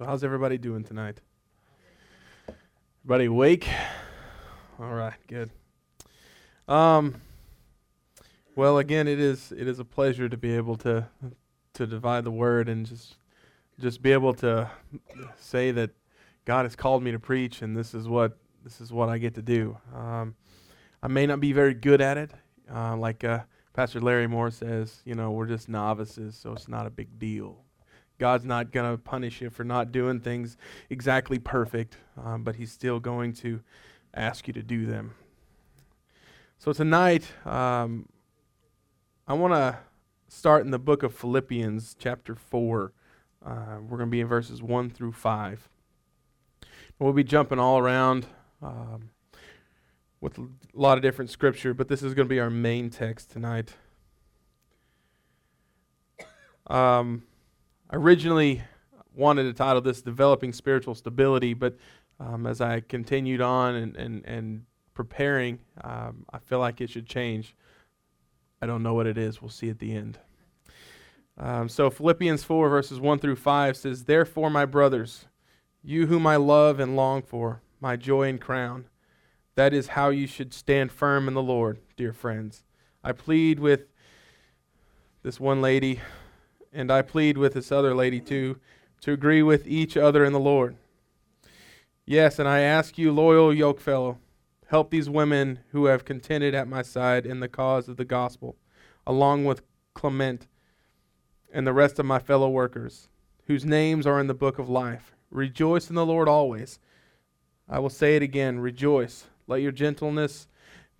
So, how's everybody doing tonight? Everybody awake? All right, good. Um, well, again, it is it is a pleasure to be able to to divide the word and just just be able to say that God has called me to preach, and this is what this is what I get to do. Um, I may not be very good at it, uh, like uh, Pastor Larry Moore says. You know, we're just novices, so it's not a big deal. God's not going to punish you for not doing things exactly perfect, um, but He's still going to ask you to do them. So tonight, um, I want to start in the book of Philippians, chapter 4. Uh, we're going to be in verses 1 through 5. We'll be jumping all around um, with a lot of different scripture, but this is going to be our main text tonight. Um, originally wanted to title this Developing Spiritual Stability, but um, as I continued on and, and, and preparing, um, I feel like it should change. I don't know what it is. We'll see at the end. Um, so, Philippians 4, verses 1 through 5 says, Therefore, my brothers, you whom I love and long for, my joy and crown, that is how you should stand firm in the Lord, dear friends. I plead with this one lady and I plead with this other lady too, to agree with each other in the Lord. Yes, and I ask you, loyal yokefellow, help these women who have contended at my side in the cause of the gospel, along with Clement and the rest of my fellow workers, whose names are in the book of life. Rejoice in the Lord always. I will say it again rejoice. Let your gentleness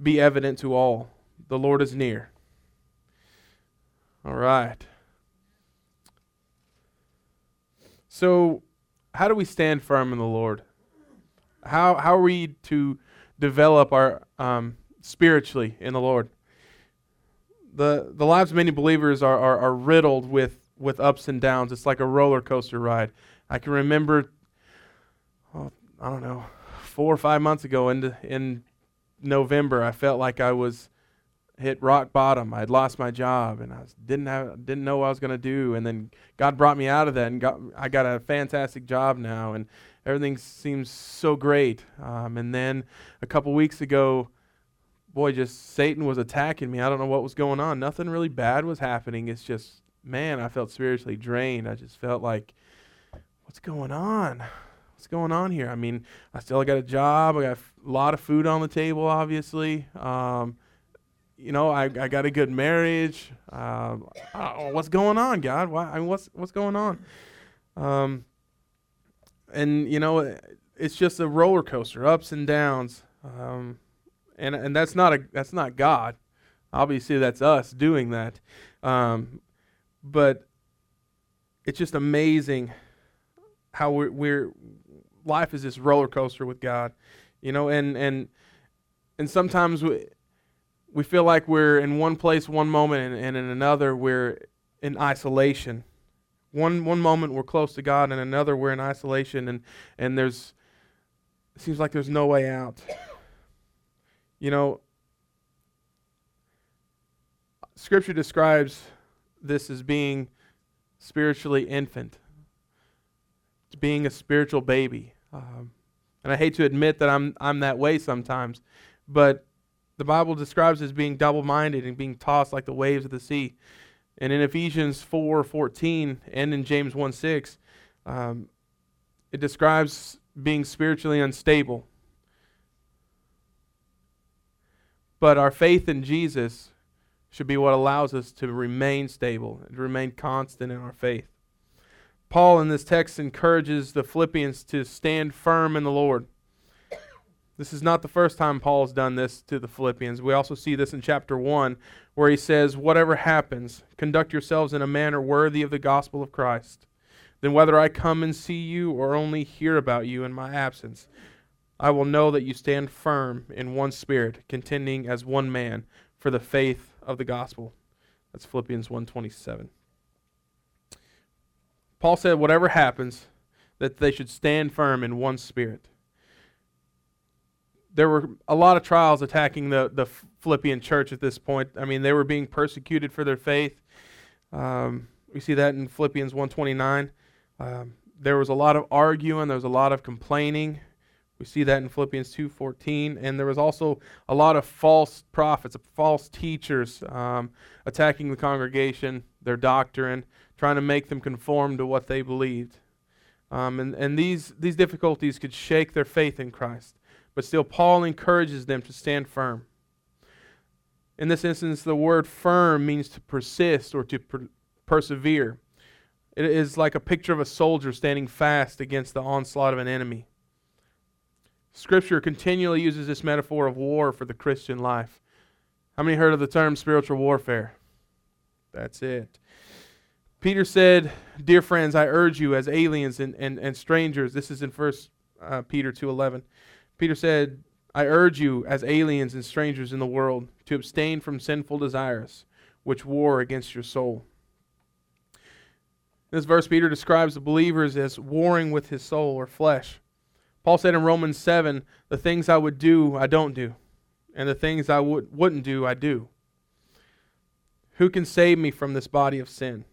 be evident to all. The Lord is near. All right. So, how do we stand firm in the Lord? How how are we to develop our um, spiritually in the Lord? the The lives of many believers are, are, are riddled with with ups and downs. It's like a roller coaster ride. I can remember, oh, I don't know, four or five months ago in in November, I felt like I was hit rock bottom. I had lost my job and I didn't have didn't know what I was going to do. And then God brought me out of that and got I got a fantastic job now and everything seems so great. Um, and then a couple weeks ago, boy, just Satan was attacking me. I don't know what was going on. Nothing really bad was happening. It's just man, I felt spiritually drained. I just felt like what's going on? What's going on here? I mean, I still got a job. I got a lot of food on the table, obviously. Um, you know, I, I got a good marriage. Uh, what's going on, God? Why? I mean, what's what's going on? Um, and you know, it's just a roller coaster, ups and downs. Um, and and that's not a that's not God. Obviously, that's us doing that. Um, but it's just amazing how we're, we're life is this roller coaster with God, you know, and and and sometimes we we feel like we're in one place one moment and, and, in another we're in isolation. One one moment we're close to god and another we're in isolation and and there's it seems like there's no way out. You know scripture describes this as being spiritually infant. It's being a spiritual baby. Um, and i hate to admit that i'm i'm that way sometimes but the Bible describes as being double minded and being tossed like the waves of the sea. And in Ephesians 4 14 and in James 1 6, um, it describes being spiritually unstable. But our faith in Jesus should be what allows us to remain stable and to remain constant in our faith. Paul in this text encourages the Philippians to stand firm in the Lord. This is not the first time Paul has done this to the Philippians. We also see this in chapter 1, where he says, Whatever happens, conduct yourselves in a manner worthy of the gospel of Christ. Then, whether I come and see you or only hear about you in my absence, I will know that you stand firm in one spirit, contending as one man for the faith of the gospel. That's Philippians 1:27. Paul said whatever happens that they should stand firm in one spirit there were a lot of trials attacking the, the Philippian church at this point. I mean, they were being persecuted for their faith. Um, we see that in Philippians 129. Um, there was a lot of arguing, there was a lot of complaining. We see that in Philippians 2:14, and there was also a lot of false prophets, false teachers um, attacking the congregation, their doctrine, trying to make them conform to what they believed. Um, and and these, these difficulties could shake their faith in Christ. But still, Paul encourages them to stand firm. In this instance, the word firm means to persist or to per- persevere. It is like a picture of a soldier standing fast against the onslaught of an enemy. Scripture continually uses this metaphor of war for the Christian life. How many heard of the term spiritual warfare? That's it. Peter said, Dear friends, I urge you as aliens and, and, and strangers. This is in 1 uh, Peter 2.11. Peter said, I urge you as aliens and strangers in the world to abstain from sinful desires which war against your soul. In this verse, Peter describes the believers as warring with his soul or flesh. Paul said in Romans 7, The things I would do, I don't do, and the things I would, wouldn't do, I do. Who can save me from this body of sin?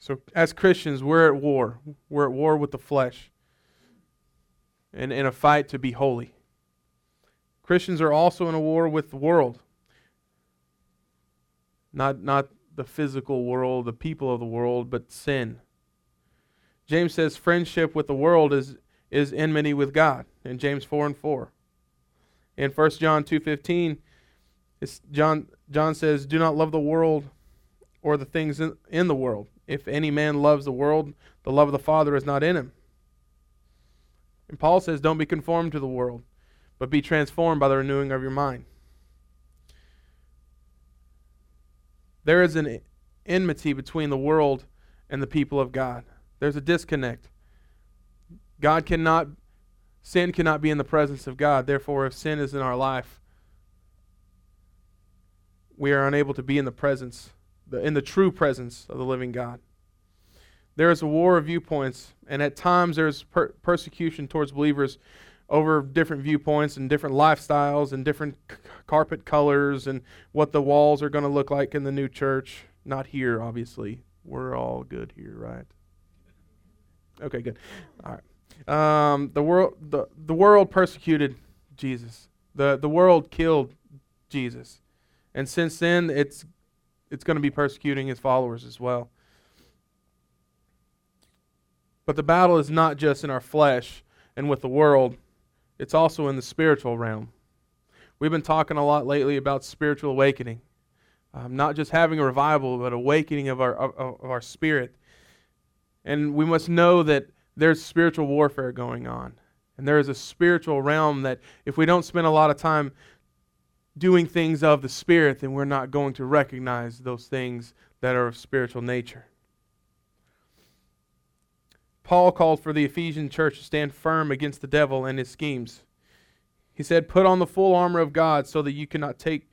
So, as Christians, we're at war. We're at war with the flesh and in a fight to be holy. Christians are also in a war with the world. Not, not the physical world, the people of the world, but sin. James says friendship with the world is, is enmity with God in James 4 and 4. In 1 John 2.15, John, John says, Do not love the world or the things in, in the world. If any man loves the world, the love of the Father is not in him. And Paul says, Don't be conformed to the world, but be transformed by the renewing of your mind. There is an enmity between the world and the people of God. There's a disconnect. God cannot, sin cannot be in the presence of God. Therefore, if sin is in our life, we are unable to be in the presence in the true presence of the living God. There is a war of viewpoints, and at times there's per- persecution towards believers over different viewpoints and different lifestyles and different c- carpet colors and what the walls are going to look like in the new church. Not here, obviously. We're all good here, right? Okay, good. All right. Um, the world, the, the world persecuted Jesus. the The world killed Jesus, and since then, it's it's going to be persecuting his followers as well. But the battle is not just in our flesh and with the world, it's also in the spiritual realm. We've been talking a lot lately about spiritual awakening. Um, not just having a revival, but awakening of our, of, of our spirit. And we must know that there's spiritual warfare going on. And there is a spiritual realm that if we don't spend a lot of time doing things of the Spirit, then we're not going to recognize those things that are of spiritual nature. Paul called for the Ephesian church to stand firm against the devil and his schemes. He said, "Put on the full armor of God so that you cannot take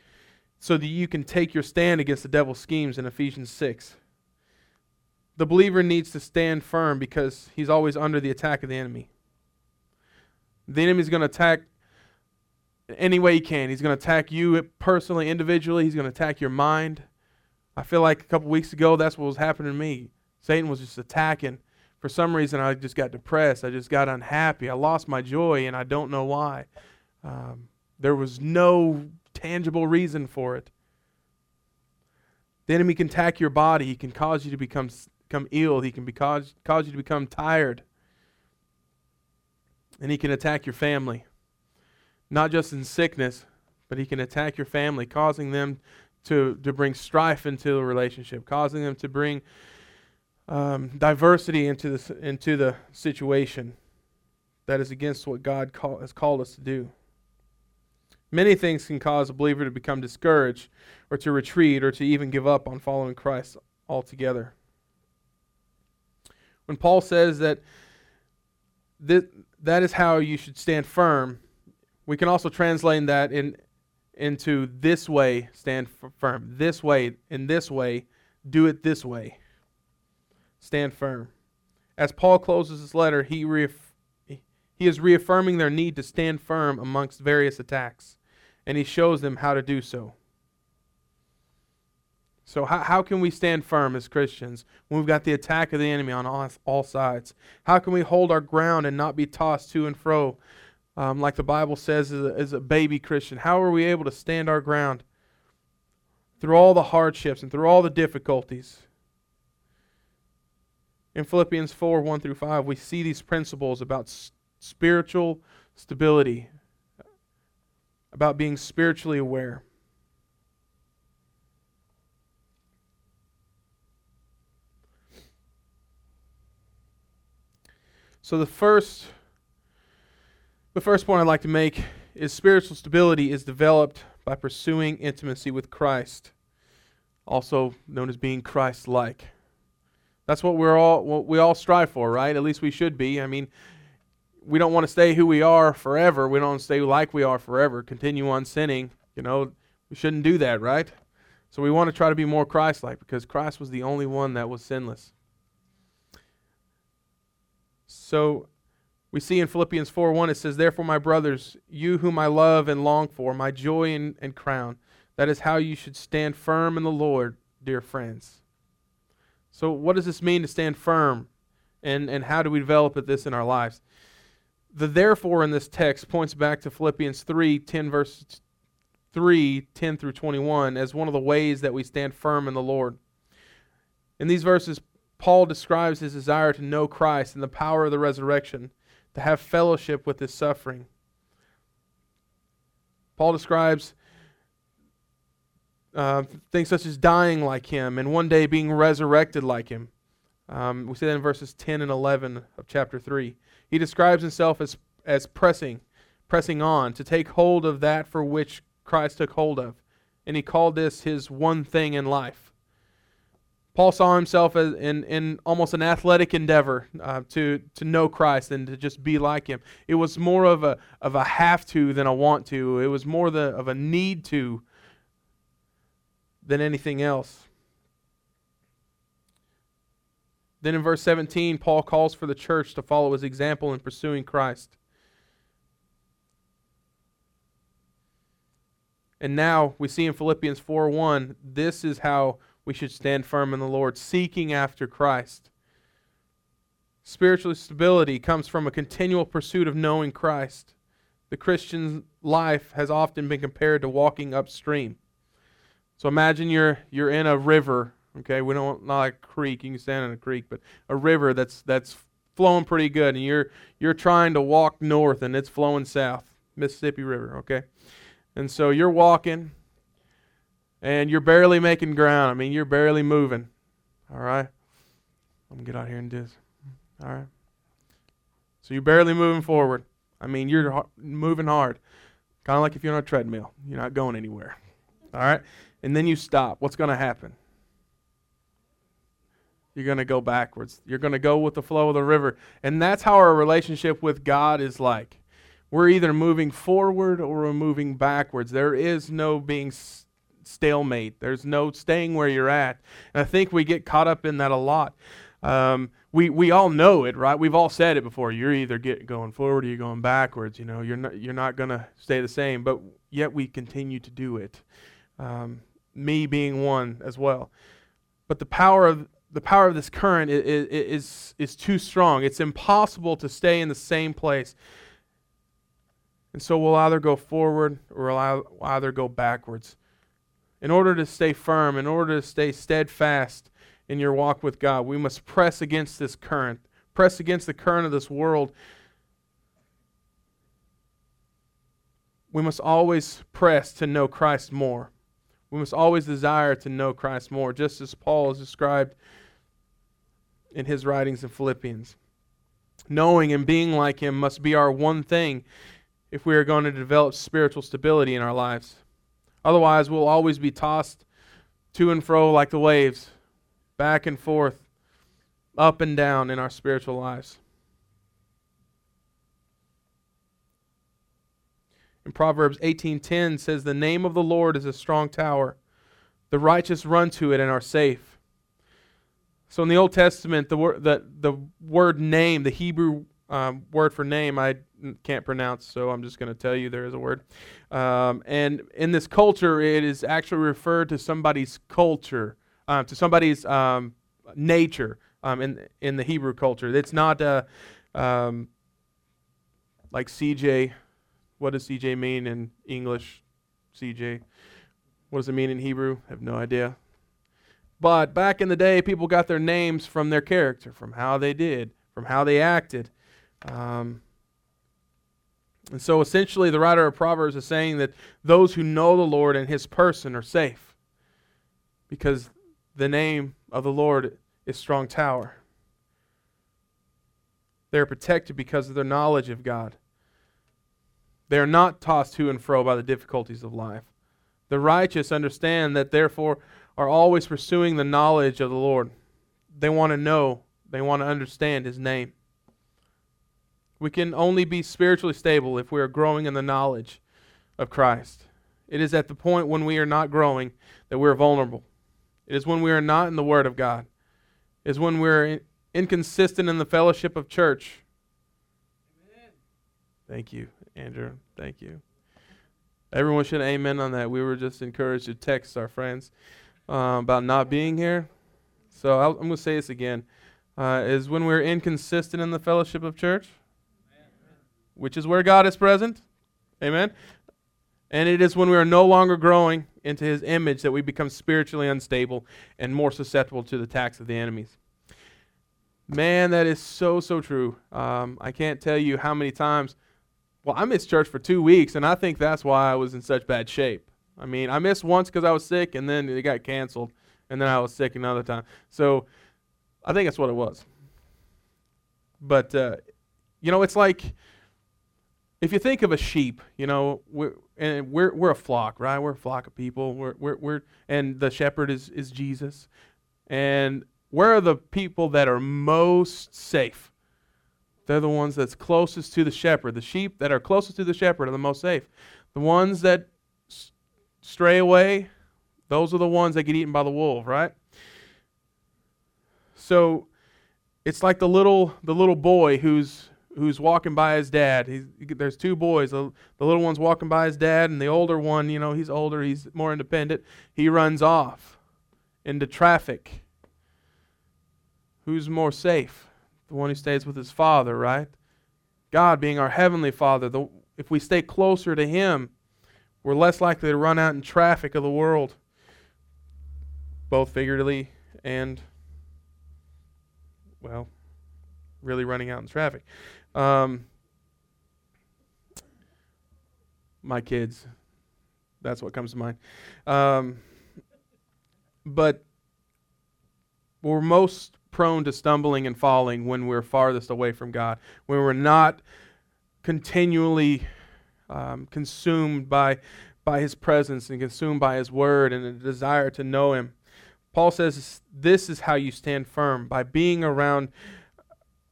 so that you can take your stand against the devil's schemes in Ephesians 6." The believer needs to stand firm because he's always under the attack of the enemy. The enemy is going to attack any way he can. He's going to attack you personally, individually. He's going to attack your mind. I feel like a couple weeks ago, that's what was happening to me. Satan was just attacking. For some reason, I just got depressed. I just got unhappy. I lost my joy, and I don't know why. Um, there was no tangible reason for it. The enemy can attack your body. He can cause you to become, become ill. He can be cause, cause you to become tired. And he can attack your family not just in sickness, but he can attack your family, causing them to, to bring strife into the relationship, causing them to bring um, diversity into the, into the situation that is against what God call, has called us to do. Many things can cause a believer to become discouraged or to retreat or to even give up on following Christ altogether. When Paul says that th- that is how you should stand firm, we can also translate that in, into this way, stand firm. This way, in this way, do it this way. Stand firm. As Paul closes his letter, he, reaff- he is reaffirming their need to stand firm amongst various attacks, and he shows them how to do so. So, how, how can we stand firm as Christians when we've got the attack of the enemy on all, all sides? How can we hold our ground and not be tossed to and fro, um, like the Bible says as a, as a baby Christian? How are we able to stand our ground through all the hardships and through all the difficulties? In Philippians 4 1 through 5, we see these principles about s- spiritual stability, about being spiritually aware. So the first the first point I'd like to make is spiritual stability is developed by pursuing intimacy with Christ, also known as being Christ-like. That's what we're all what we all strive for, right? At least we should be. I mean, we don't want to stay who we are forever. We don't want to stay like we are forever. Continue on sinning. You know, we shouldn't do that, right? So we want to try to be more Christ-like because Christ was the only one that was sinless. So we see in Philippians 4 1, it says, Therefore, my brothers, you whom I love and long for, my joy and, and crown, that is how you should stand firm in the Lord, dear friends. So, what does this mean to stand firm? And, and how do we develop this in our lives? The therefore in this text points back to Philippians 3 10, verse 3 10 through 21 as one of the ways that we stand firm in the Lord. In these verses, Paul describes his desire to know Christ and the power of the resurrection, to have fellowship with his suffering. Paul describes uh, things such as dying like him and one day being resurrected like him. Um, we see that in verses 10 and 11 of chapter 3. He describes himself as, as pressing, pressing on to take hold of that for which Christ took hold of. And he called this his one thing in life. Paul saw himself as in, in almost an athletic endeavor uh, to, to know Christ and to just be like him. It was more of a, of a have to than a want to. It was more the, of a need to than anything else. Then in verse 17, Paul calls for the church to follow his example in pursuing Christ. And now we see in Philippians 4 1, this is how we should stand firm in the Lord, seeking after Christ. Spiritual stability comes from a continual pursuit of knowing Christ. The Christian's life has often been compared to walking upstream. So imagine you're you're in a river. Okay, we don't not like a creek. You can stand in a creek, but a river that's that's flowing pretty good, and you're you're trying to walk north, and it's flowing south. Mississippi River. Okay, and so you're walking, and you're barely making ground. I mean, you're barely moving. All right? I'm to get out here and do this. All right? So you're barely moving forward. I mean, you're moving hard. Kind of like if you're on a treadmill, you're not going anywhere. All right? And then you stop. What's going to happen? You're going to go backwards. You're going to go with the flow of the river. And that's how our relationship with God is like. We're either moving forward or we're moving backwards. There is no being stalemate. There's no staying where you're at. And I think we get caught up in that a lot. Um, we, we all know it, right? We've all said it before. You're either get going forward or you're going backwards. You know, you're not you're not going to stay the same. But yet we continue to do it. Um, me being one as well. But the power of the power of this current is, is, is too strong. It's impossible to stay in the same place. And so we'll either go forward or we'll either go backwards in order to stay firm, in order to stay steadfast in your walk with God, we must press against this current, press against the current of this world. We must always press to know Christ more. We must always desire to know Christ more, just as Paul has described in his writings in Philippians. Knowing and being like him must be our one thing if we are going to develop spiritual stability in our lives. Otherwise, we'll always be tossed to and fro like the waves, back and forth, up and down in our spiritual lives. In Proverbs 18:10 says the name of the Lord is a strong tower. The righteous run to it and are safe. So in the Old Testament, the word the, the word name, the Hebrew um, word for name, I can't pronounce, so I'm just going to tell you there is a word. Um, and in this culture, it is actually referred to somebody's culture. uh, to somebody's um, nature um, in in the Hebrew culture. It's not uh, um, like CJ. What does CJ mean in English? CJ. What does it mean in Hebrew? I have no idea. But back in the day, people got their names from their character, from how they did, from how they acted. Um, and so essentially, the writer of Proverbs is saying that those who know the Lord and his person are safe because the name of the Lord is strong tower. They are protected because of their knowledge of God. They are not tossed to and fro by the difficulties of life. The righteous understand that, therefore, are always pursuing the knowledge of the Lord. They want to know, they want to understand His name. We can only be spiritually stable if we are growing in the knowledge of Christ. It is at the point when we are not growing that we're vulnerable. It is when we are not in the Word of God. It is when we're inconsistent in the fellowship of church. Amen. Thank you, Andrew. Thank you. Everyone should amen on that. We were just encouraged to text our friends uh, about not being here. So I'll, I'm going to say this again. Uh, is when we're inconsistent in the fellowship of church which is where God is present. Amen. And it is when we are no longer growing into his image that we become spiritually unstable and more susceptible to the attacks of the enemies. Man, that is so, so true. Um, I can't tell you how many times. Well, I missed church for two weeks, and I think that's why I was in such bad shape. I mean, I missed once because I was sick, and then it got canceled, and then I was sick another time. So I think that's what it was. But, uh, you know, it's like if you think of a sheep, you know, we're, and we're, we're a flock, right? We're a flock of people. We're, we're, we're, and the shepherd is, is Jesus. And where are the people that are most safe? They're the ones that's closest to the shepherd. The sheep that are closest to the shepherd are the most safe. The ones that s- stray away, those are the ones that get eaten by the wolf, right? So it's like the little the little boy who's who's walking by his dad. He's, there's two boys. The, the little one's walking by his dad, and the older one, you know, he's older, he's more independent. He runs off into traffic. Who's more safe? The one who stays with his father, right? God being our heavenly father. The, if we stay closer to him, we're less likely to run out in traffic of the world, both figuratively and, well, really running out in traffic. Um, my kids. That's what comes to mind. Um, but we're most prone to stumbling and falling when we're farthest away from God, when we're not continually um, consumed by, by His presence and consumed by His Word and a desire to know Him. Paul says this is how you stand firm by being around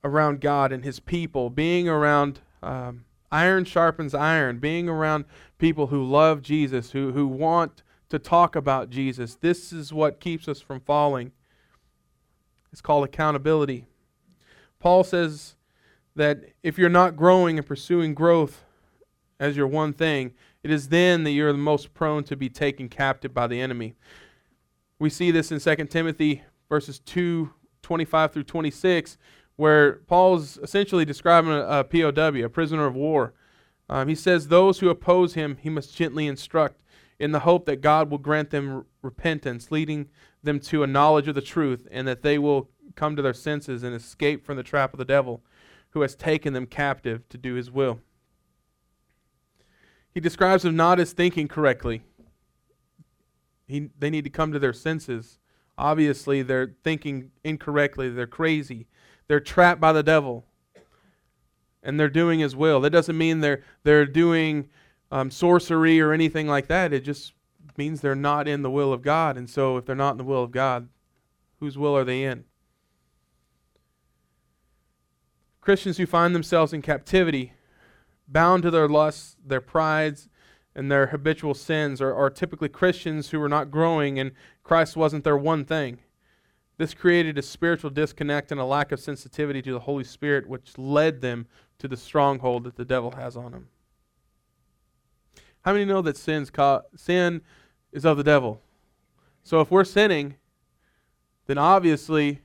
around God and His people, being around um, iron sharpens iron, being around people who love Jesus, who, who want to talk about Jesus. This is what keeps us from falling. It's called accountability. Paul says that if you're not growing and pursuing growth as your one thing, it is then that you're the most prone to be taken captive by the enemy. We see this in 2 Timothy verses 2 25 through 26 where Paul's essentially describing a, a POW, a prisoner of war. Um, he says, Those who oppose him, he must gently instruct in the hope that God will grant them repentance, leading them to a knowledge of the truth, and that they will come to their senses and escape from the trap of the devil, who has taken them captive to do his will. He describes them not as thinking correctly. He, they need to come to their senses. Obviously, they're thinking incorrectly. They're crazy. They're trapped by the devil. And they're doing his will. That doesn't mean they're, they're doing um, sorcery or anything like that. It just means they're not in the will of God. And so, if they're not in the will of God, whose will are they in? Christians who find themselves in captivity, bound to their lusts, their prides, and their habitual sins, are, are typically Christians who are not growing, and Christ wasn't their one thing. This created a spiritual disconnect and a lack of sensitivity to the Holy Spirit, which led them to the stronghold that the devil has on them. How many know that sin's ca- sin is of the devil? So if we're sinning, then obviously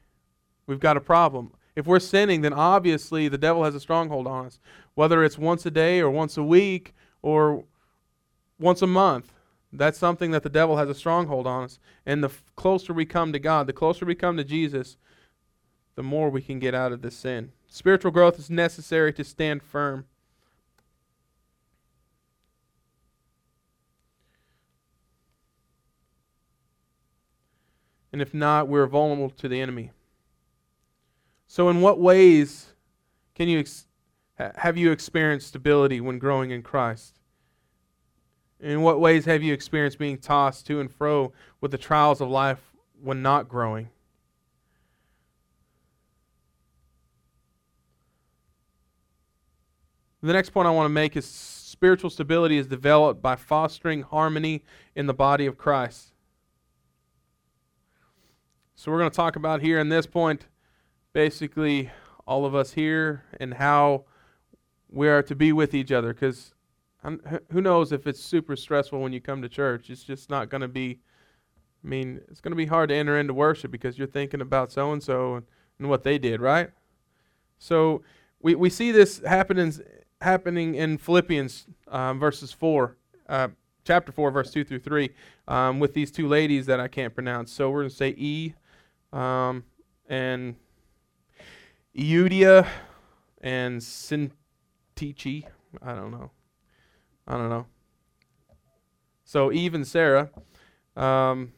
we've got a problem. If we're sinning, then obviously the devil has a stronghold on us. Whether it's once a day or once a week or once a month, that's something that the devil has a stronghold on us. And the f- closer we come to God, the closer we come to Jesus, the more we can get out of this sin. Spiritual growth is necessary to stand firm. And if not, we're vulnerable to the enemy. So, in what ways can you ex- have you experienced stability when growing in Christ? In what ways have you experienced being tossed to and fro with the trials of life when not growing? The next point I want to make is spiritual stability is developed by fostering harmony in the body of Christ. So we're going to talk about here in this point basically all of us here and how we are to be with each other because who knows if it's super stressful when you come to church it's just not going to be i mean it's going to be hard to enter into worship because you're thinking about so and so and what they did right so we, we see this happening happening in Philippians um, verses 4, uh, chapter 4, verse 2 through 3, um, with these two ladies that I can't pronounce. So we're going to say E um, and Eudia and Sintichi. I don't know. I don't know. So Eve and Sarah. Um,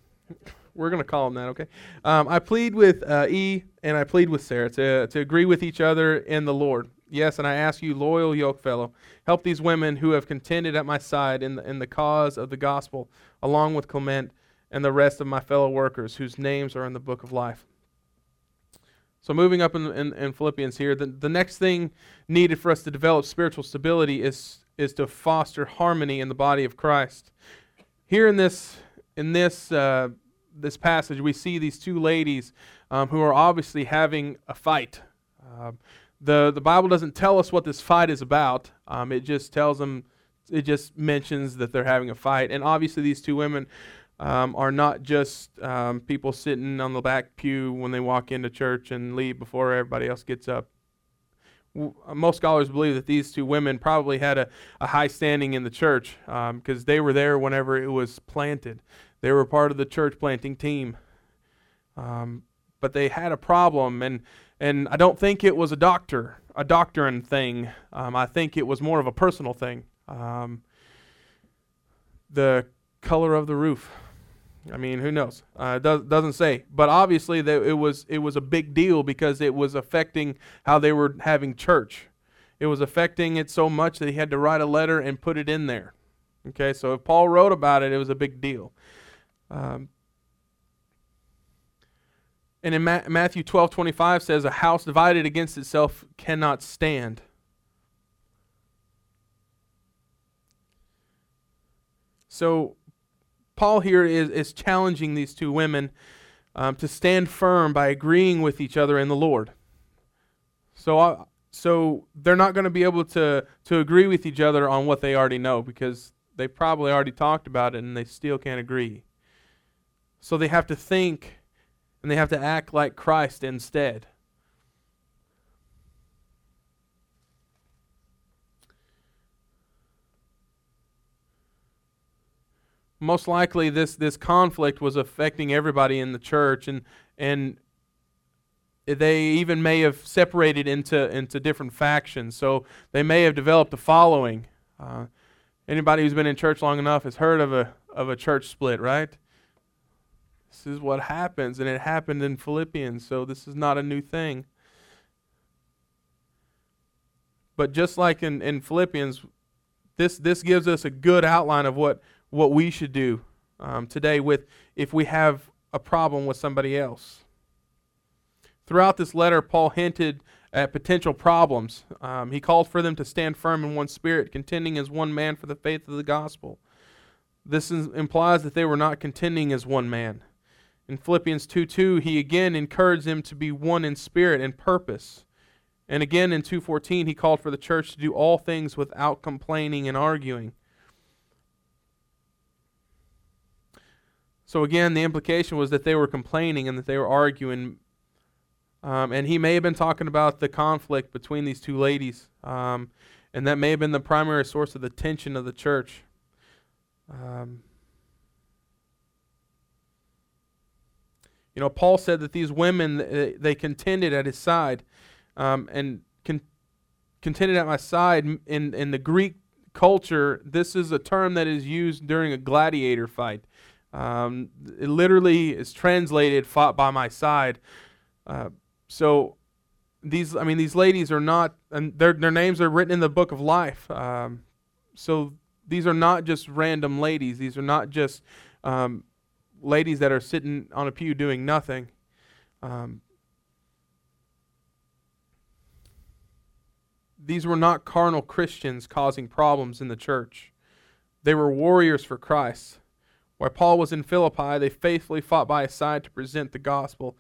we're going to call them that, okay? Um, I plead with uh, E and I plead with Sarah to, to agree with each other in the Lord. Yes, and I ask you, loyal yokefellow, help these women who have contended at my side in the, in the cause of the gospel, along with Clement and the rest of my fellow workers whose names are in the book of life. So, moving up in, in, in, Philippians here, the, the next thing needed for us to develop spiritual stability is, is to foster harmony in the body of Christ. Here in this, in this, uh, this passage, we see these two ladies um, who are obviously having a fight. Uh, the the Bible doesn't tell us what this fight is about. Um, it just tells them, it just mentions that they're having a fight. And obviously, these two women um, are not just um, people sitting on the back pew when they walk into church and leave before everybody else gets up. W- most scholars believe that these two women probably had a, a high standing in the church because um, they were there whenever it was planted. They were part of the church planting team. Um, but they had a problem, and and I don't think it was a doctor, a doctrine thing. Um, I think it was more of a personal thing. Um, the color of the roof. I mean, who knows? Uh, does, doesn't say. But obviously, it was it was a big deal because it was affecting how they were having church. It was affecting it so much that he had to write a letter and put it in there. Okay, so if Paul wrote about it, it was a big deal. Um, and in Ma- Matthew 12 25 says, A house divided against itself cannot stand. So, Paul here is, is challenging these two women um, to stand firm by agreeing with each other in the Lord. So, uh, so they're not going to be able to, to agree with each other on what they already know because they probably already talked about it and they still can't agree. So they have to think and they have to act like Christ instead. Most likely, this, this conflict was affecting everybody in the church, and, and they even may have separated into, into different factions. So they may have developed a following. Uh, anybody who's been in church long enough has heard of a, of a church split, right? This is what happens, and it happened in Philippians, so this is not a new thing. But just like in, in Philippians, this, this gives us a good outline of what, what we should do um, today with if we have a problem with somebody else. Throughout this letter, Paul hinted at potential problems. Um, he called for them to stand firm in one spirit, contending as one man for the faith of the gospel. This is, implies that they were not contending as one man. In Philippians 2 2, he again encouraged them to be one in spirit and purpose. And again in 2:14 he called for the church to do all things without complaining and arguing. So again, the implication was that they were complaining and that they were arguing. Um, and he may have been talking about the conflict between these two ladies. Um, and that may have been the primary source of the tension of the church. Um, you know, Paul said that these women, they contended at his side. Um, and con- contended at my side in, in the Greek culture, this is a term that is used during a gladiator fight. Um, it literally is translated "fought by my side." Uh, so these, I mean, these ladies are not, and their their names are written in the book of life. Um, so these are not just random ladies. These are not just um, ladies that are sitting on a pew doing nothing. Um, these were not carnal Christians causing problems in the church. They were warriors for Christ. While Paul was in Philippi, they faithfully fought by his side to present the gospel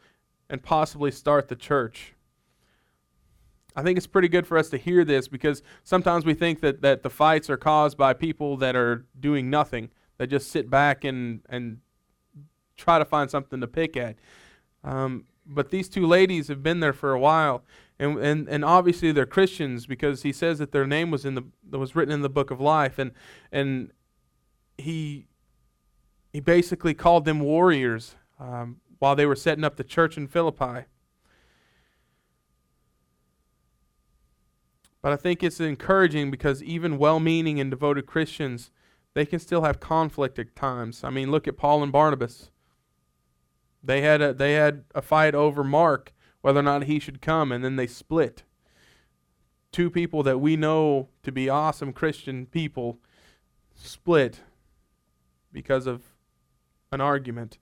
and possibly start the church. I think it's pretty good for us to hear this because sometimes we think that, that the fights are caused by people that are doing nothing, that just sit back and, and try to find something to pick at. Um, but these two ladies have been there for a while, and, and, and obviously they're Christians because he says that their name was in the was written in the book of life, and and he he basically called them warriors um, while they were setting up the church in Philippi. But I think it's encouraging because even well-meaning and devoted Christians, they can still have conflict at times. I mean, look at Paul and Barnabas. They had a, they had a fight over Mark whether or not he should come, and then they split. Two people that we know to be awesome Christian people split because of an argument.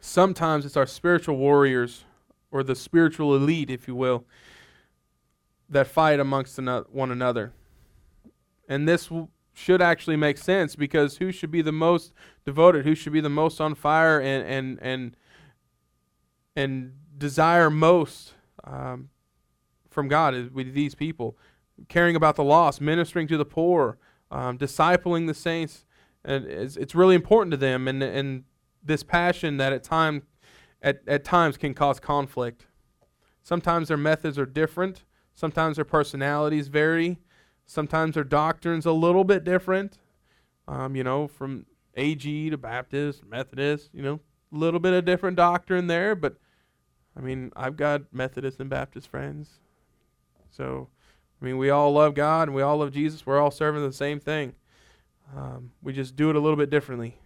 Sometimes it's our spiritual warriors, or the spiritual elite, if you will, that fight amongst one another. And this should actually make sense because who should be the most devoted, who should be the most on fire and and and and desire most um, from God is with these people, caring about the lost, ministering to the poor, um, discipling the saints, and it's, it's really important to them. And and this passion that at time at, at times can cause conflict. Sometimes their methods are different. Sometimes their personalities vary. Sometimes their doctrine's a little bit different. Um, you know, from AG to Baptist, Methodist, you know, a little bit of different doctrine there, but I mean, I've got Methodist and Baptist friends. So, I mean, we all love God and we all love Jesus. We're all serving the same thing. Um, we just do it a little bit differently.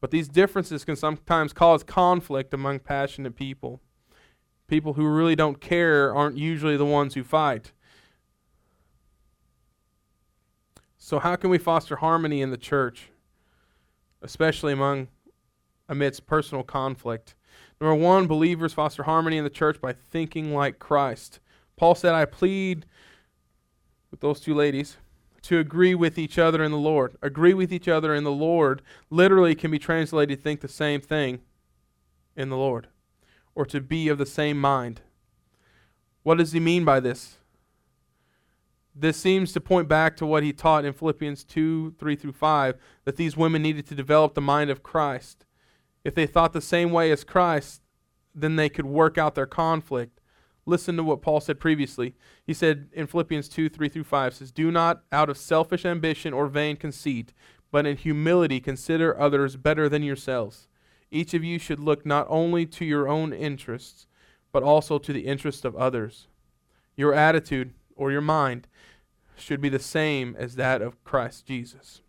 But these differences can sometimes cause conflict among passionate people. People who really don't care aren't usually the ones who fight. So, how can we foster harmony in the church, especially among amidst personal conflict? Number one, believers foster harmony in the church by thinking like Christ. Paul said, I plead with those two ladies to agree with each other in the Lord. Agree with each other in the Lord literally can be translated think the same thing in the Lord or to be of the same mind. What does he mean by this? This seems to point back to what he taught in Philippians 2 3 through 5 that these women needed to develop the mind of Christ. If they thought the same way as Christ, then they could work out their conflict. Listen to what Paul said previously. He said in Philippians 2 3 through 5 says, Do not out of selfish ambition or vain conceit, but in humility consider others better than yourselves. Each of you should look not only to your own interests, but also to the interests of others. Your attitude or your mind should be the same as that of Christ Jesus.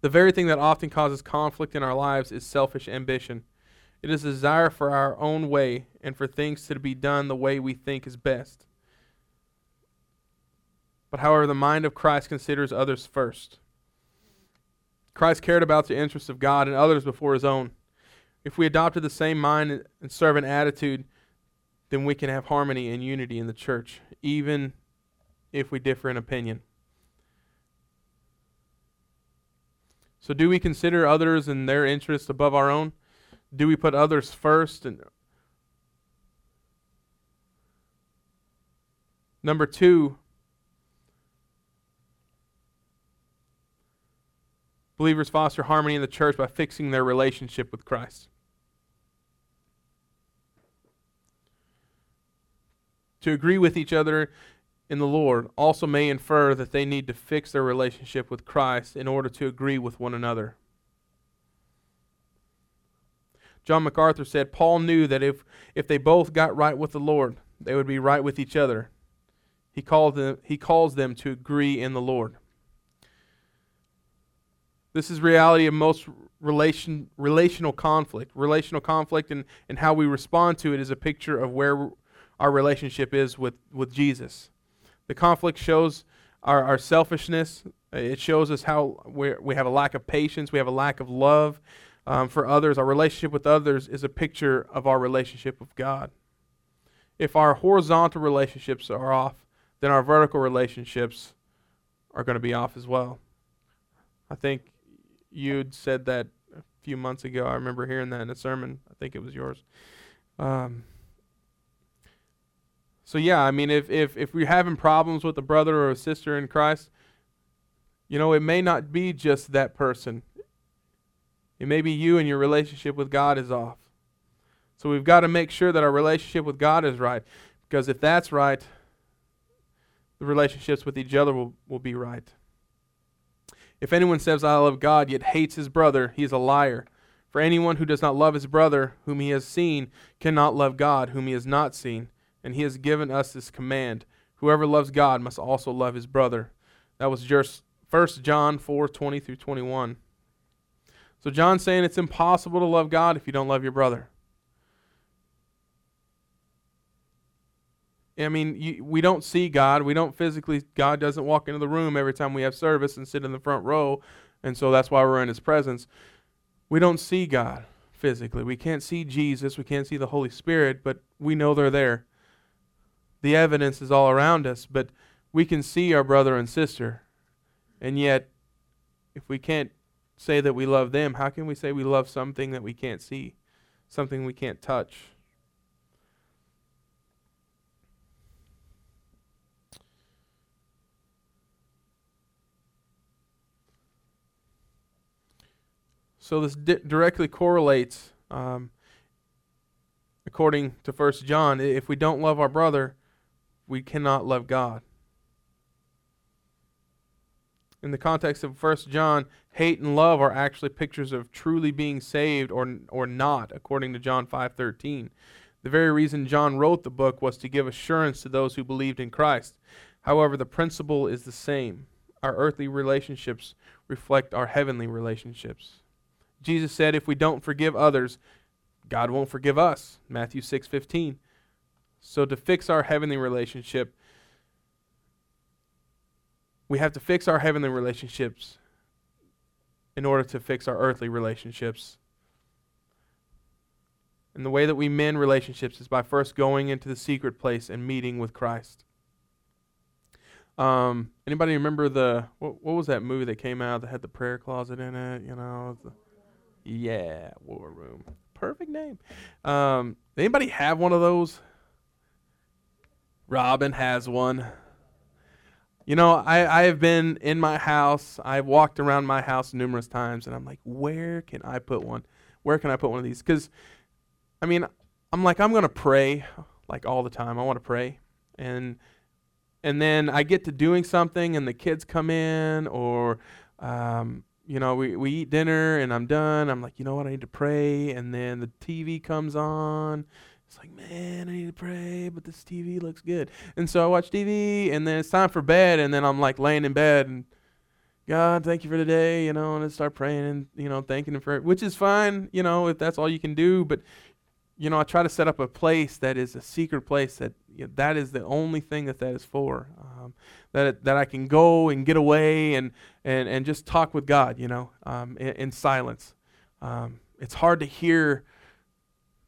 The very thing that often causes conflict in our lives is selfish ambition. It is a desire for our own way and for things to be done the way we think is best. But however, the mind of Christ considers others first. Christ cared about the interests of God and others before his own. If we adopted the same mind and servant attitude, then we can have harmony and unity in the church, even if we differ in opinion. So, do we consider others and their interests above our own? Do we put others first? And number two, Believers foster harmony in the church by fixing their relationship with Christ. To agree with each other in the Lord also may infer that they need to fix their relationship with Christ in order to agree with one another. John MacArthur said Paul knew that if, if they both got right with the Lord, they would be right with each other. He, called them, he calls them to agree in the Lord. This is reality of most relation, relational conflict. Relational conflict and, and how we respond to it is a picture of where our relationship is with, with Jesus. The conflict shows our, our selfishness. It shows us how we we have a lack of patience. We have a lack of love um, for others. Our relationship with others is a picture of our relationship with God. If our horizontal relationships are off, then our vertical relationships are going to be off as well. I think you'd said that a few months ago. I remember hearing that in a sermon. I think it was yours. Um, so yeah, I mean, if if if we're having problems with a brother or a sister in Christ, you know, it may not be just that person. It may be you and your relationship with God is off. So we've got to make sure that our relationship with God is right, because if that's right, the relationships with each other will, will be right. If anyone says, I love God, yet hates his brother, he is a liar. For anyone who does not love his brother, whom he has seen, cannot love God, whom he has not seen and he has given us this command whoever loves God must also love his brother. That was just 1 John 4 20 through 21. So John's saying it's impossible to love God if you don't love your brother. I mean, you, we don't see God. We don't physically, God doesn't walk into the room every time we have service and sit in the front row. And so that's why we're in his presence. We don't see God physically. We can't see Jesus. We can't see the Holy Spirit, but we know they're there the evidence is all around us, but we can see our brother and sister. And yet, if we can't say that we love them, how can we say we love something that we can't see, something we can't touch? So this di- directly correlates, um, according to First John. If we don't love our brother, we cannot love God. In the context of First John, hate and love are actually pictures of truly being saved or, or not, according to John 5.13. The very reason John wrote the book was to give assurance to those who believed in Christ. However, the principle is the same. Our earthly relationships reflect our heavenly relationships. Jesus said, if we don't forgive others, God won't forgive us. Matthew 6:15. So, to fix our heavenly relationship, we have to fix our heavenly relationships in order to fix our earthly relationships. And the way that we mend relationships is by first going into the secret place and meeting with Christ. Um, anybody remember the what, what was that movie that came out that had the prayer closet in it? You know, the, yeah, War Room. Perfect name. Um, anybody have one of those? Robin has one. You know, I, I have been in my house. I've walked around my house numerous times, and I'm like, where can I put one? Where can I put one of these? Because, I mean, I'm like, I'm to pray like all the time. I want to pray. And and then I get to doing something, and the kids come in, or, um, you know, we, we eat dinner, and I'm done. I'm like, you know what? I need to pray. And then the TV comes on, it's like, man, I need to pray, but this TV looks good. And so I watch TV, and then it's time for bed, and then I'm like laying in bed, and God, thank you for today, you know, and I start praying and, you know, thanking Him for it, which is fine, you know, if that's all you can do. But, you know, I try to set up a place that is a secret place that you know, that is the only thing that that is for. Um, that, that I can go and get away and, and, and just talk with God, you know, um, in, in, silence. Um, it's hard to hear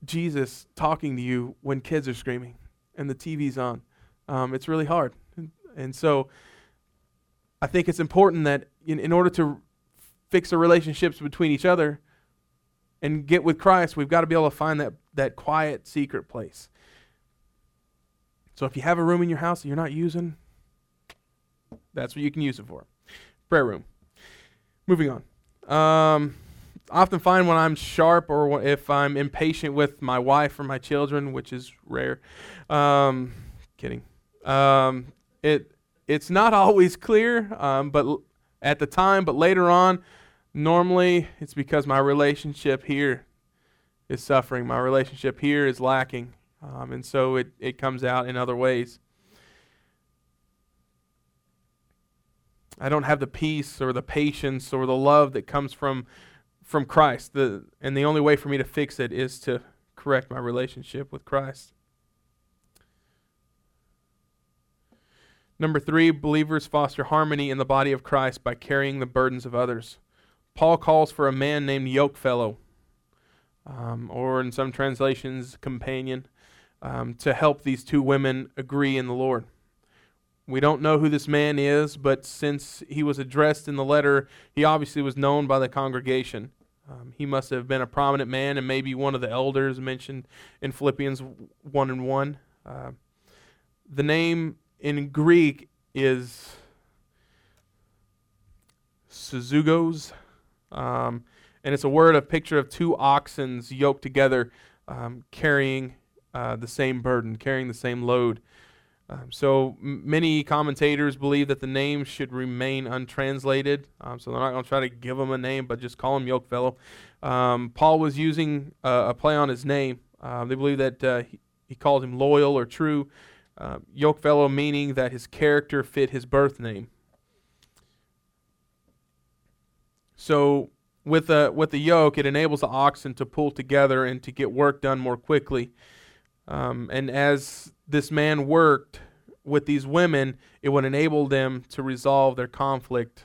Jesus talking to you when kids are screaming and the TV's on. Um, it's really hard. And, so I think it's important that in, in order to fix the relationships between each other and get with Christ, we've got to be able to find that, that quiet, secret place. So if you have a room in your house that you're not using, that's what you can use it for. Prayer room. Moving on. Um, often find when I'm sharp or if I'm impatient with my wife or my children, which is rare. Um, kidding. Um, it it's not always clear, um, but l- at the time, but later on, normally it's because my relationship here is suffering. My relationship here is lacking, um, and so it it comes out in other ways. I don't have the peace or the patience or the love that comes from from Christ. The and the only way for me to fix it is to correct my relationship with Christ. Number 3, believers foster harmony in the body of Christ by carrying the burdens of others. Paul calls for a man named yokefellow, um, or in some translations, companion, um, to help these two women agree in the Lord. We don't know who this man is, but since he was addressed in the letter, he obviously was known by the congregation. Um, he must have been a prominent man and maybe one of the elders mentioned in Philippians 1 and 1. Uh, the name in Greek is Suzugos, um, and it's a word, a picture of two oxen yoked together, um, carrying uh, the same burden, carrying the same load. Um, so many commentators believe that the name should remain untranslated. Um, so they're not going to try to give him a name, but just call him Yokefellow. Um, Paul was using uh, a play on his name. Uh, they believe that uh, he, he, called him loyal or true. Uh, Yokefellow meaning that his character fit his birth name. So with the with the yoke, it enables the oxen to pull together and to get work done more quickly. Um, and as this man worked with these women, it would enable them to resolve their conflict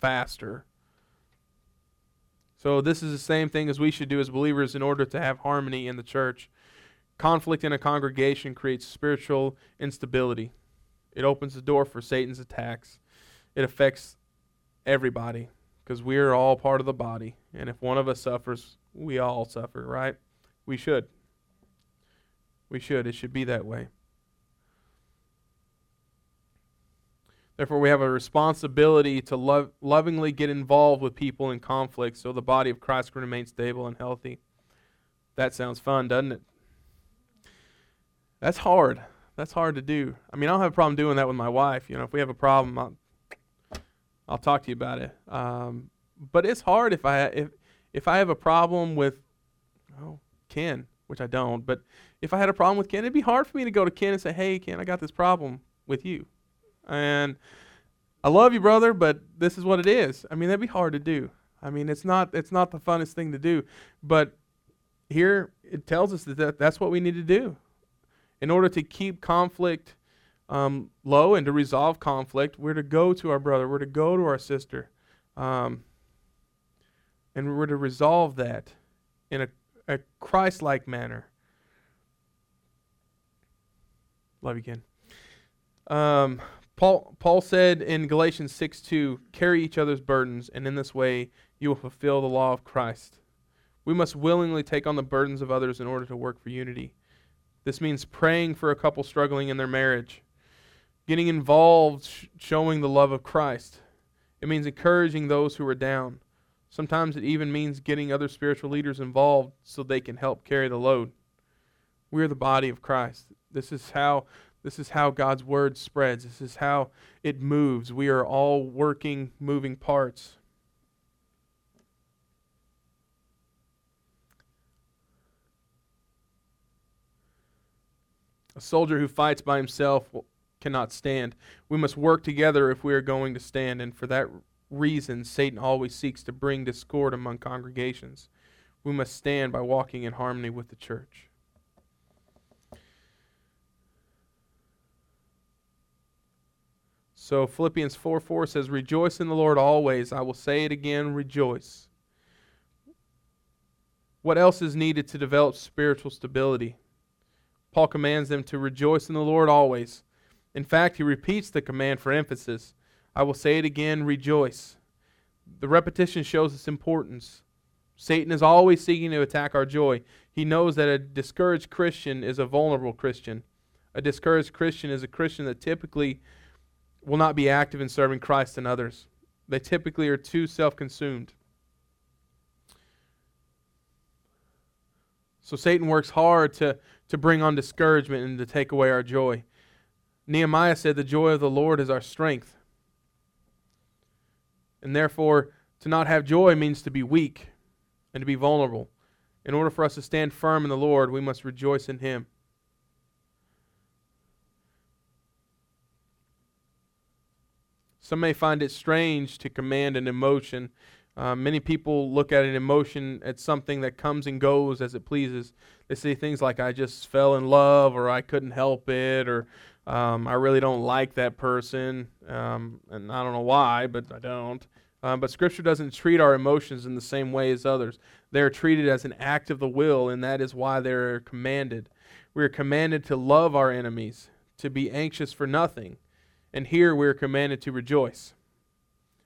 faster. So, this is the same thing as we should do as believers in order to have harmony in the church. Conflict in a congregation creates spiritual instability, it opens the door for Satan's attacks. It affects everybody because we are all part of the body. And if one of us suffers, we all suffer, right? We should. We should. It should be that way. Therefore, we have a responsibility to love, lovingly get involved with people in conflict so the body of Christ can remain stable and healthy. That sounds fun, doesn't it? That's hard. That's hard to do. I mean, I don't have a problem doing that with my wife. You know, if we have a problem, I'll, I'll talk to you about it. Um, but it's hard if I if if I have a problem with oh Ken, which I don't. But if I had a problem with Ken, it'd be hard for me to go to Ken and say, "Hey, Ken, I got this problem with you," and I love you, brother, but this is what it is. I mean, that'd be hard to do. I mean, it's not it's not the funnest thing to do, but here it tells us that that that's what we need to do in order to keep conflict um, low and to resolve conflict. We're to go to our brother. We're to go to our sister, um, and we're to resolve that in a, a Christ-like manner. Love you, Ken. Um, Paul, Paul said in Galatians 6 2, carry each other's burdens, and in this way you will fulfill the law of Christ. We must willingly take on the burdens of others in order to work for unity. This means praying for a couple struggling in their marriage, getting involved, sh- showing the love of Christ. It means encouraging those who are down. Sometimes it even means getting other spiritual leaders involved so they can help carry the load. We are the body of Christ. This is how this is how God's word spreads. This is how it moves. We are all working, moving parts. A soldier who fights by himself cannot stand. We must work together if we are going to stand, and for that reason, Satan always seeks to bring discord among congregations. We must stand by walking in harmony with the church. So Philippians 4 4 says, Rejoice in the Lord always. I will say it again, rejoice. What else is needed to develop spiritual stability? Paul commands them to rejoice in the Lord always. In fact, he repeats the command for emphasis. I will say it again, rejoice. The repetition shows its importance. Satan is always seeking to attack our joy. He knows that a discouraged Christian is a vulnerable Christian. A discouraged Christian is a Christian that typically will not be active in serving Christ and others. They typically are too self consumed. So Satan works hard to, to bring on discouragement and to take away our joy. Nehemiah said, The joy of the Lord is our strength. And therefore, to not have joy means to be weak and to be vulnerable. In order for us to stand firm in the Lord, we must rejoice in Him. Some may find it strange to command an emotion. Uh, many people look at an emotion as something that comes and goes as it pleases. They say things like, I just fell in love, or I couldn't help it, or um, I really don't like that person. Um, and I don't know why, but I don't. Um, but Scripture doesn't treat our emotions in the same way as others. They are treated as an act of the will, and that is why they are commanded. We are commanded to love our enemies, to be anxious for nothing and here we are commanded to rejoice.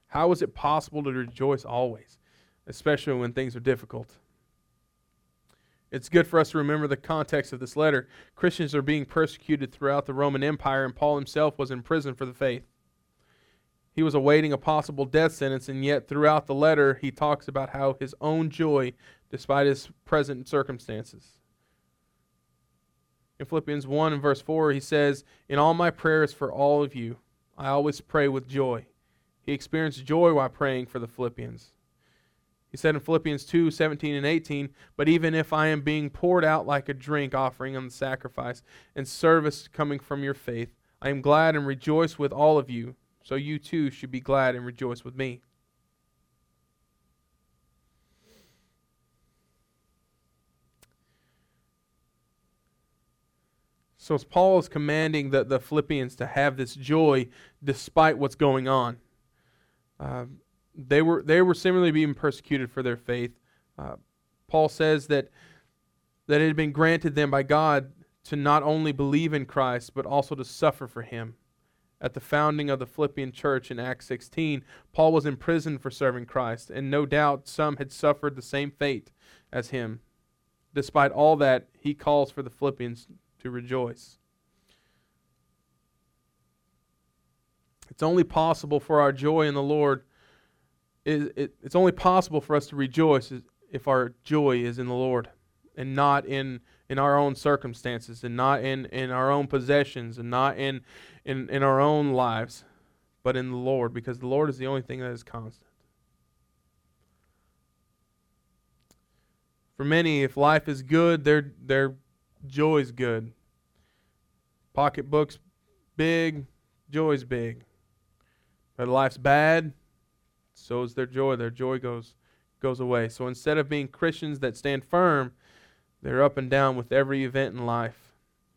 How is it possible to rejoice always, especially when things are difficult? It's good for us to remember the context of this letter. Christians are being persecuted throughout the Roman Empire, and Paul himself was in prison for the faith. He was awaiting a possible death sentence, and yet throughout the letter, he talks about how his own joy, despite his present circumstances. In Philippians 1 and verse 4, he says, In all my prayers for all of you, I always pray with joy. He experienced joy while praying for the Philippians. He said in Philippians 2 17 and 18, But even if I am being poured out like a drink offering on the sacrifice and service coming from your faith, I am glad and rejoice with all of you. So you too should be glad and rejoice with me. So Paul is commanding the, the Philippians to have this joy despite what's going on. Uh, they were they were similarly being persecuted for their faith. Uh, Paul says that that it had been granted them by God to not only believe in Christ but also to suffer for Him. At the founding of the Philippian church in Acts 16, Paul was imprisoned for serving Christ, and no doubt some had suffered the same fate as him. Despite all that, he calls for the Philippians to rejoice. It's only possible for our joy in the Lord, it's only possible for us to rejoice if our joy is in the Lord and not in, in our own circumstances and not in, in our own possessions and not in, in, in our own lives, but in the Lord because the Lord is the only thing that is constant. For many, if life is good, their, their joy's good. Pocketbook's big, joy's big. But life's bad, so is their joy. Their joy goes goes away. So instead of being Christians that stand firm, they're up and down with every event in life.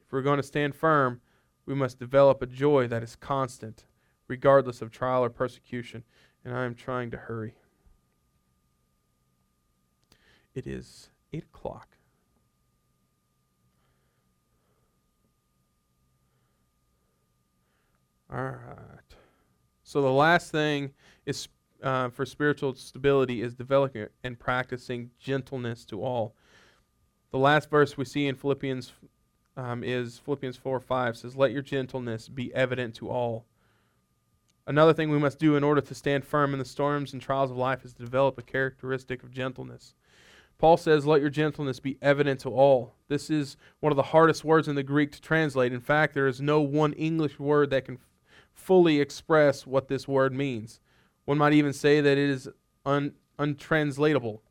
If we're going to stand firm, we must develop a joy that is constant, regardless of trial or persecution. And I am trying to hurry. It is 8 o'clock. All right. So the last thing is uh, for spiritual stability is developing and practicing gentleness to all. The last verse we see in Philippians um, is Philippians 4 5 says, Let your gentleness be evident to all. Another thing we must do in order to stand firm in the storms and trials of life is to develop a characteristic of gentleness. Paul says, Let your gentleness be evident to all. This is one of the hardest words in the Greek to translate. In fact, there is no one English word that can fully express what this word means. One might even say that it is un, untranslatable,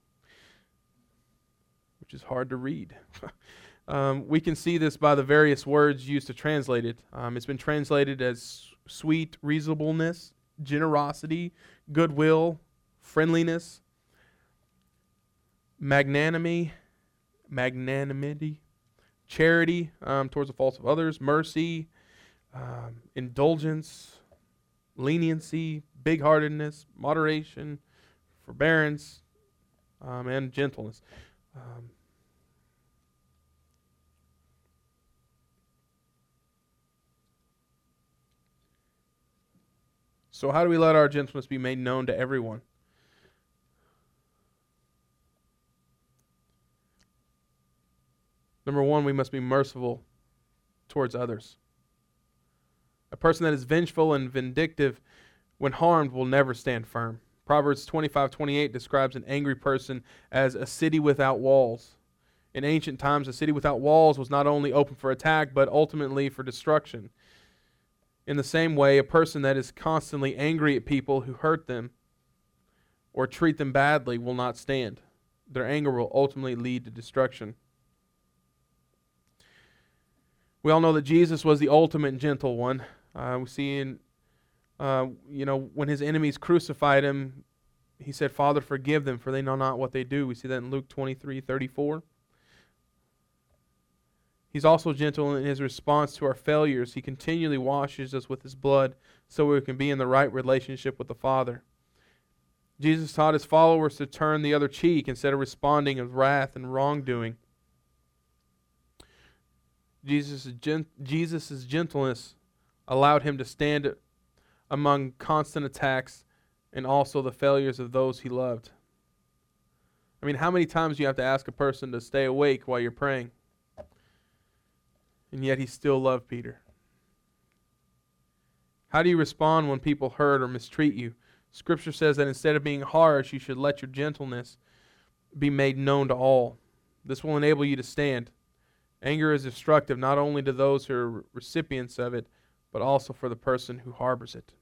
which is hard to read. um, we can see this by the various words used to translate it. Um, it's been translated as sweet reasonableness, generosity, goodwill, friendliness, magnanimity, magnanimity, charity um, towards the faults of others, mercy, um, indulgence, leniency, big heartedness, moderation, forbearance, um, and gentleness. Um, so, how do we let our gentleness be made known to everyone? Number one, we must be merciful towards others. A person that is vengeful and vindictive when harmed will never stand firm. Proverbs 25:28 describes an angry person as a city without walls. In ancient times, a city without walls was not only open for attack, but ultimately for destruction. In the same way, a person that is constantly angry at people who hurt them or treat them badly will not stand. Their anger will ultimately lead to destruction. We all know that Jesus was the ultimate gentle one. Uh, we see in, uh, you know, when his enemies crucified him, he said, Father, forgive them, for they know not what they do. We see that in Luke 23 34. He's also gentle in his response to our failures. He continually washes us with his blood so we can be in the right relationship with the Father. Jesus taught his followers to turn the other cheek instead of responding with wrath and wrongdoing. Jesus' Jesus's gentleness allowed him to stand among constant attacks and also the failures of those he loved. I mean, how many times do you have to ask a person to stay awake while you're praying? And yet he still loved Peter. How do you respond when people hurt or mistreat you? Scripture says that instead of being harsh, you should let your gentleness be made known to all. This will enable you to stand. Anger is destructive not only to those who are recipients of it, but also for the person who harbors it.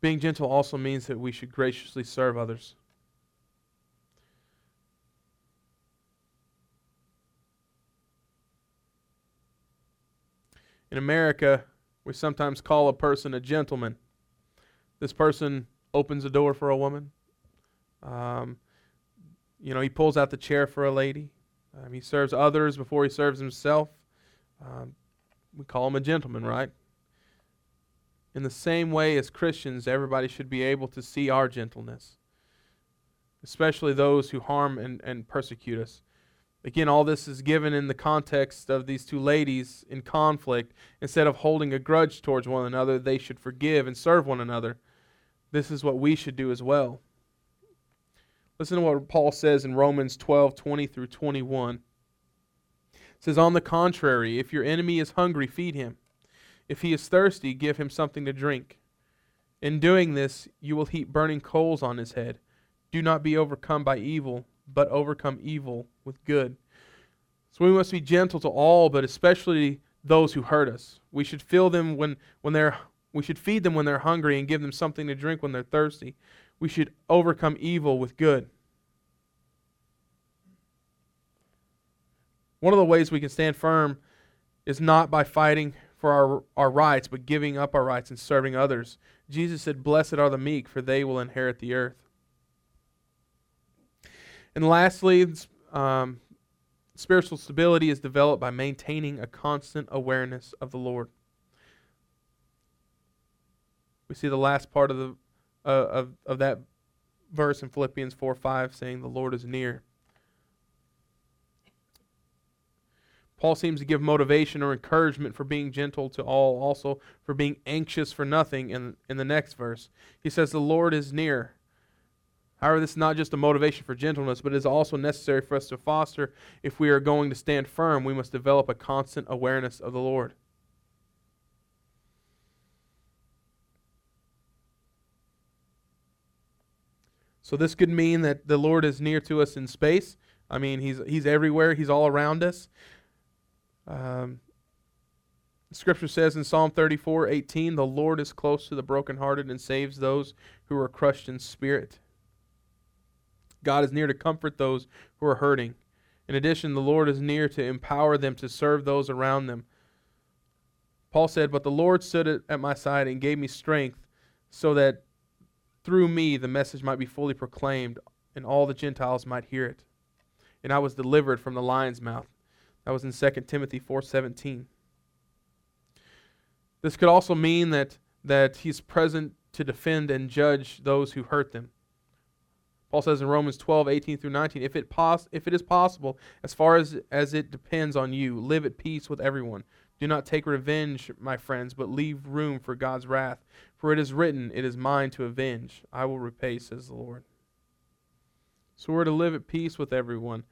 Being gentle also means that we should graciously serve others. In America, we sometimes call a person a gentleman. This person opens a door for a woman. Um, you know, he pulls out the chair for a lady. Um, he serves others before he serves himself. Um, we call him a gentleman, right? In the same way as Christians, everybody should be able to see our gentleness, especially those who harm and, and persecute us. Again, all this is given in the context of these two ladies in conflict. Instead of holding a grudge towards one another, they should forgive and serve one another. This is what we should do as well. Listen to what Paul says in Romans 12 20 through 21. Says, On the contrary, if your enemy is hungry, feed him. If he is thirsty, give him something to drink. In doing this, you will heap burning coals on his head. Do not be overcome by evil but overcome evil with good. So we must be gentle to all, but especially those who hurt us. We should fill them when, when they're we should feed them when they're hungry and give them something to drink when they're thirsty. We should overcome evil with good. One of the ways we can stand firm is not by fighting for our, our rights, but giving up our rights and serving others. Jesus said, Blessed are the meek, for they will inherit the earth. And lastly, um, spiritual stability is developed by maintaining a constant awareness of the Lord. We see the last part of the uh, of of that verse in Philippians 4 5 saying, The Lord is near. Paul seems to give motivation or encouragement for being gentle to all, also for being anxious for nothing in, in the next verse. He says, The Lord is near. However, this is not just a motivation for gentleness, but it is also necessary for us to foster. If we are going to stand firm, we must develop a constant awareness of the Lord. So this could mean that the Lord is near to us in space. I mean, he's he's everywhere. He's all around us. Um, Scripture says in Psalm 34, 18, the Lord is close to the brokenhearted and saves those who are crushed in spirit. God is near to comfort those who are hurting. In addition, the Lord is near to empower them to serve those around them. Paul said, But the Lord stood at my side and gave me strength so that through me the message might be fully proclaimed and all the Gentiles might hear it. And I was delivered from the lion's mouth. That was in 2 Timothy 4:17. This could also mean that that he's present to defend and judge those who hurt them. Paul says in Romans 12, 18 through 19, if it, pos- if it is possible, as far as, as it depends on you, live at peace with everyone. Do not take revenge, my friends, but leave room for God's wrath. For it is written, It is mine to avenge. I will repay, says the Lord. So we're to live at peace with everyone.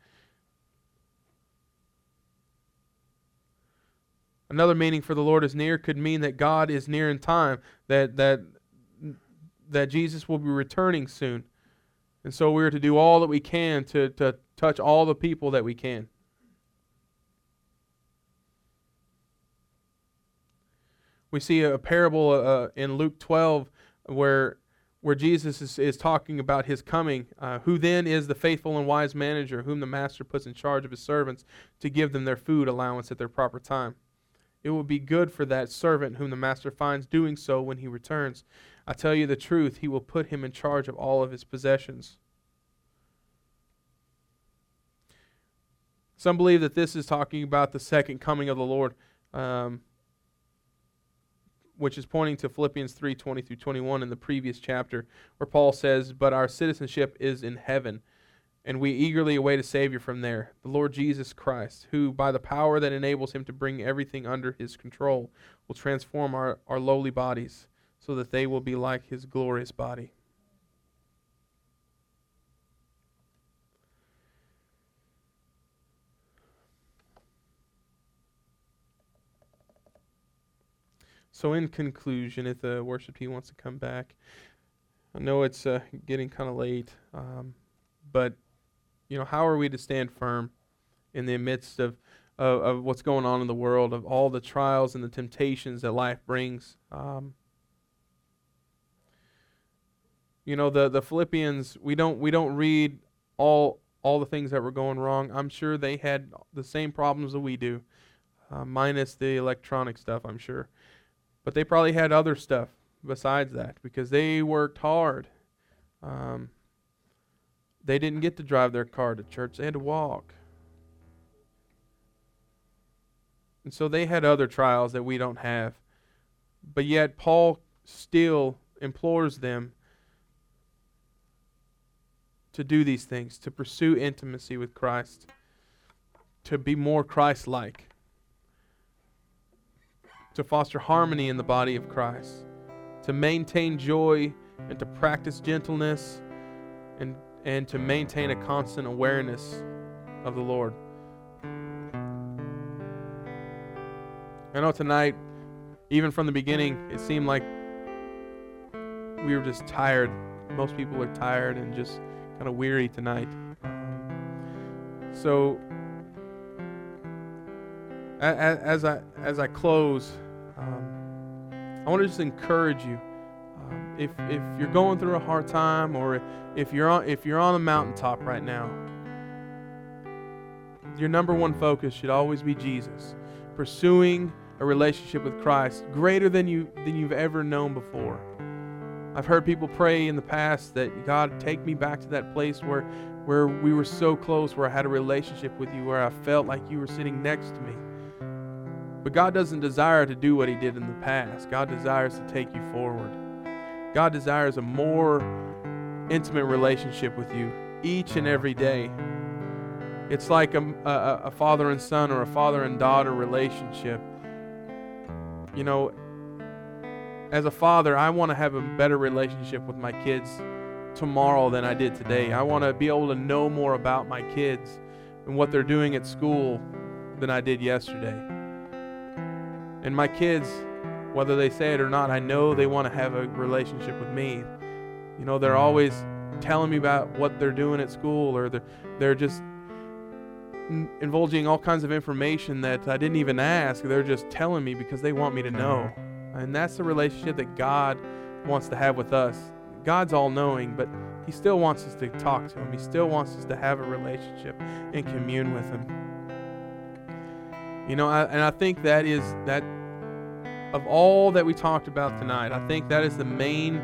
Another meaning for the Lord is near could mean that God is near in time, that that that Jesus will be returning soon. And so we're to do all that we can to, to touch all the people that we can. We see a parable uh, in Luke 12 where, where Jesus is, is talking about his coming. Uh, who then is the faithful and wise manager whom the master puts in charge of his servants to give them their food allowance at their proper time? It will be good for that servant whom the master finds doing so when he returns. I tell you the truth, he will put him in charge of all of his possessions. Some believe that this is talking about the second coming of the Lord, um, which is pointing to Philippians 3 20 through 21 in the previous chapter, where Paul says, But our citizenship is in heaven, and we eagerly await a Savior from there, the Lord Jesus Christ, who, by the power that enables him to bring everything under his control, will transform our, our lowly bodies so that they will be like his glorious body. So, in conclusion, if the worship team wants to come back, I know it's uh, getting kind of late, um, but you know, how are we to stand firm in the midst of, of, of what's going on in the world, of all the trials and the temptations that life brings? Um, you know the the Philippians we don't we don't read all all the things that were going wrong. I'm sure they had the same problems that we do, uh, minus the electronic stuff. I'm sure, but they probably had other stuff besides that because they worked hard. Um, they didn't get to drive their car to church; they had to walk. And so they had other trials that we don't have. But yet, Paul still implores them to do these things, to pursue intimacy with Christ, to be more Christ like, to foster harmony in the body of Christ, to maintain joy and to practice gentleness and, and to maintain a constant awareness of the Lord. I know tonight, even from the beginning, it seemed like we were just tired. Most people are tired and just kind of weary tonight. So, as I as I close, um, I want to just encourage you. If if you're going through a hard time, or if you're on if you're on a mountaintop right now, your number one focus should always be Jesus, pursuing a relationship with Christ greater than you than you've ever known before. I've heard people pray in the past that God take me back to that place where where we were so close, where I had a relationship with you, where I felt like you were sitting next to me. But God doesn't desire to do what he did in the past. God desires to take you forward. God desires a more intimate relationship with you each and every day. It's like a, a, a father and son or a father and daughter relationship. You know, as a father, I want to have a better relationship with my kids tomorrow than I did today. I want to be able to know more about my kids and what they're doing at school than I did yesterday. And my kids, whether they say it or not, I know they want to have a relationship with me. You know, they're always telling me about what they're doing at school or they're, they're just indulging all kinds of information that I didn't even ask. They're just telling me because they want me to know. And that's the relationship that God wants to have with us. God's all knowing, but He still wants us to talk to Him. He still wants us to have a relationship and commune with Him. You know, I, and I think that is that of all that we talked about tonight. I think that is the main,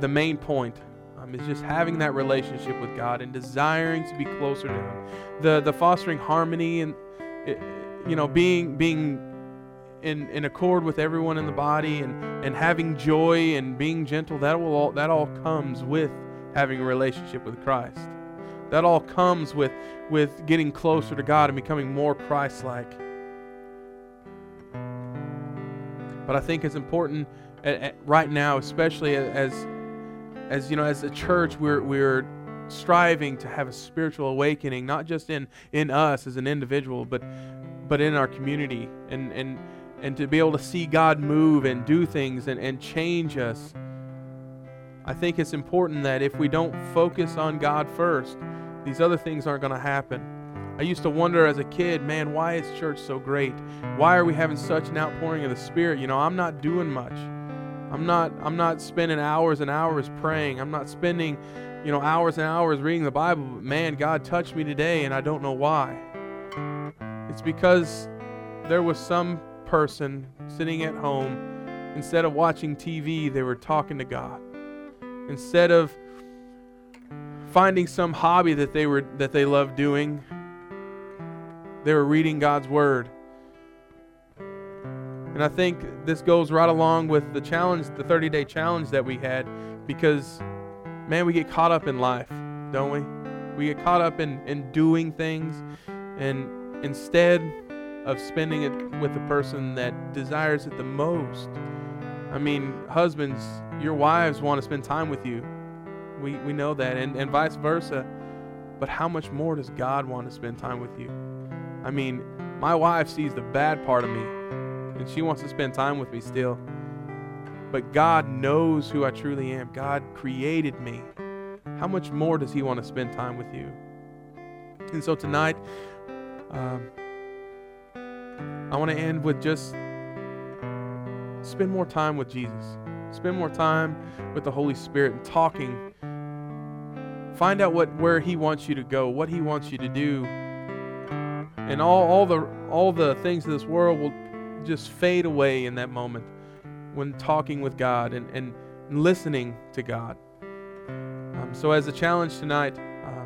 the main point. Um, is just having that relationship with God and desiring to be closer to Him. The the fostering harmony and it, you know being being in, in accord with everyone in the body and, and having joy and being gentle, that will all, that all comes with having a relationship with Christ. That all comes with, with getting closer to God and becoming more Christ But I think it's important at, at right now, especially as, as you know, as a church, we're, we're striving to have a spiritual awakening, not just in, in us as an individual, but, but in our community. And, and and to be able to see God move and do things and, and change us. I think it's important that if we don't focus on God first, these other things aren't going to happen. I used to wonder as a kid, man, why is church so great? Why are we having such an outpouring of the Spirit? You know, I'm not doing much. I'm not I'm not spending hours and hours praying. I'm not spending, you know, hours and hours reading the Bible. But man, God touched me today and I don't know why. It's because there was some person sitting at home instead of watching TV, they were talking to God. Instead of finding some hobby that they were that they loved doing, they were reading God's word. And I think this goes right along with the challenge, the 30 day challenge that we had, because, man, we get caught up in life, don't we? We get caught up in, in doing things, and instead of spending it with the person that desires it the most. I mean, husbands, your wives want to spend time with you. We, we know that, and, and vice versa. But how much more does God want to spend time with you? I mean, my wife sees the bad part of me and she wants to spend time with me still. But God knows who I truly am. God created me. How much more does He want to spend time with you? And so tonight, um, I want to end with just spend more time with Jesus. Spend more time with the Holy Spirit and talking. Find out what where He wants you to go, what He wants you to do. And all, all the all the things of this world will just fade away in that moment when talking with God and, and listening to God. Um, so, as a challenge tonight, uh,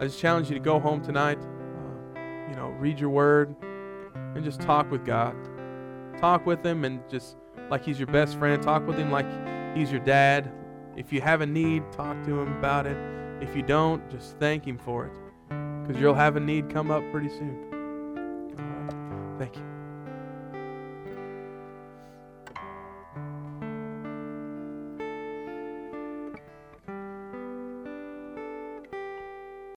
I just challenge you to go home tonight, uh, you know, read your word and just talk with God. Talk with Him and just like He's your best friend, talk with Him like He's your dad. If you have a need, talk to Him about it. If you don't, just thank Him for it because you'll have a need come up pretty soon. Thank you.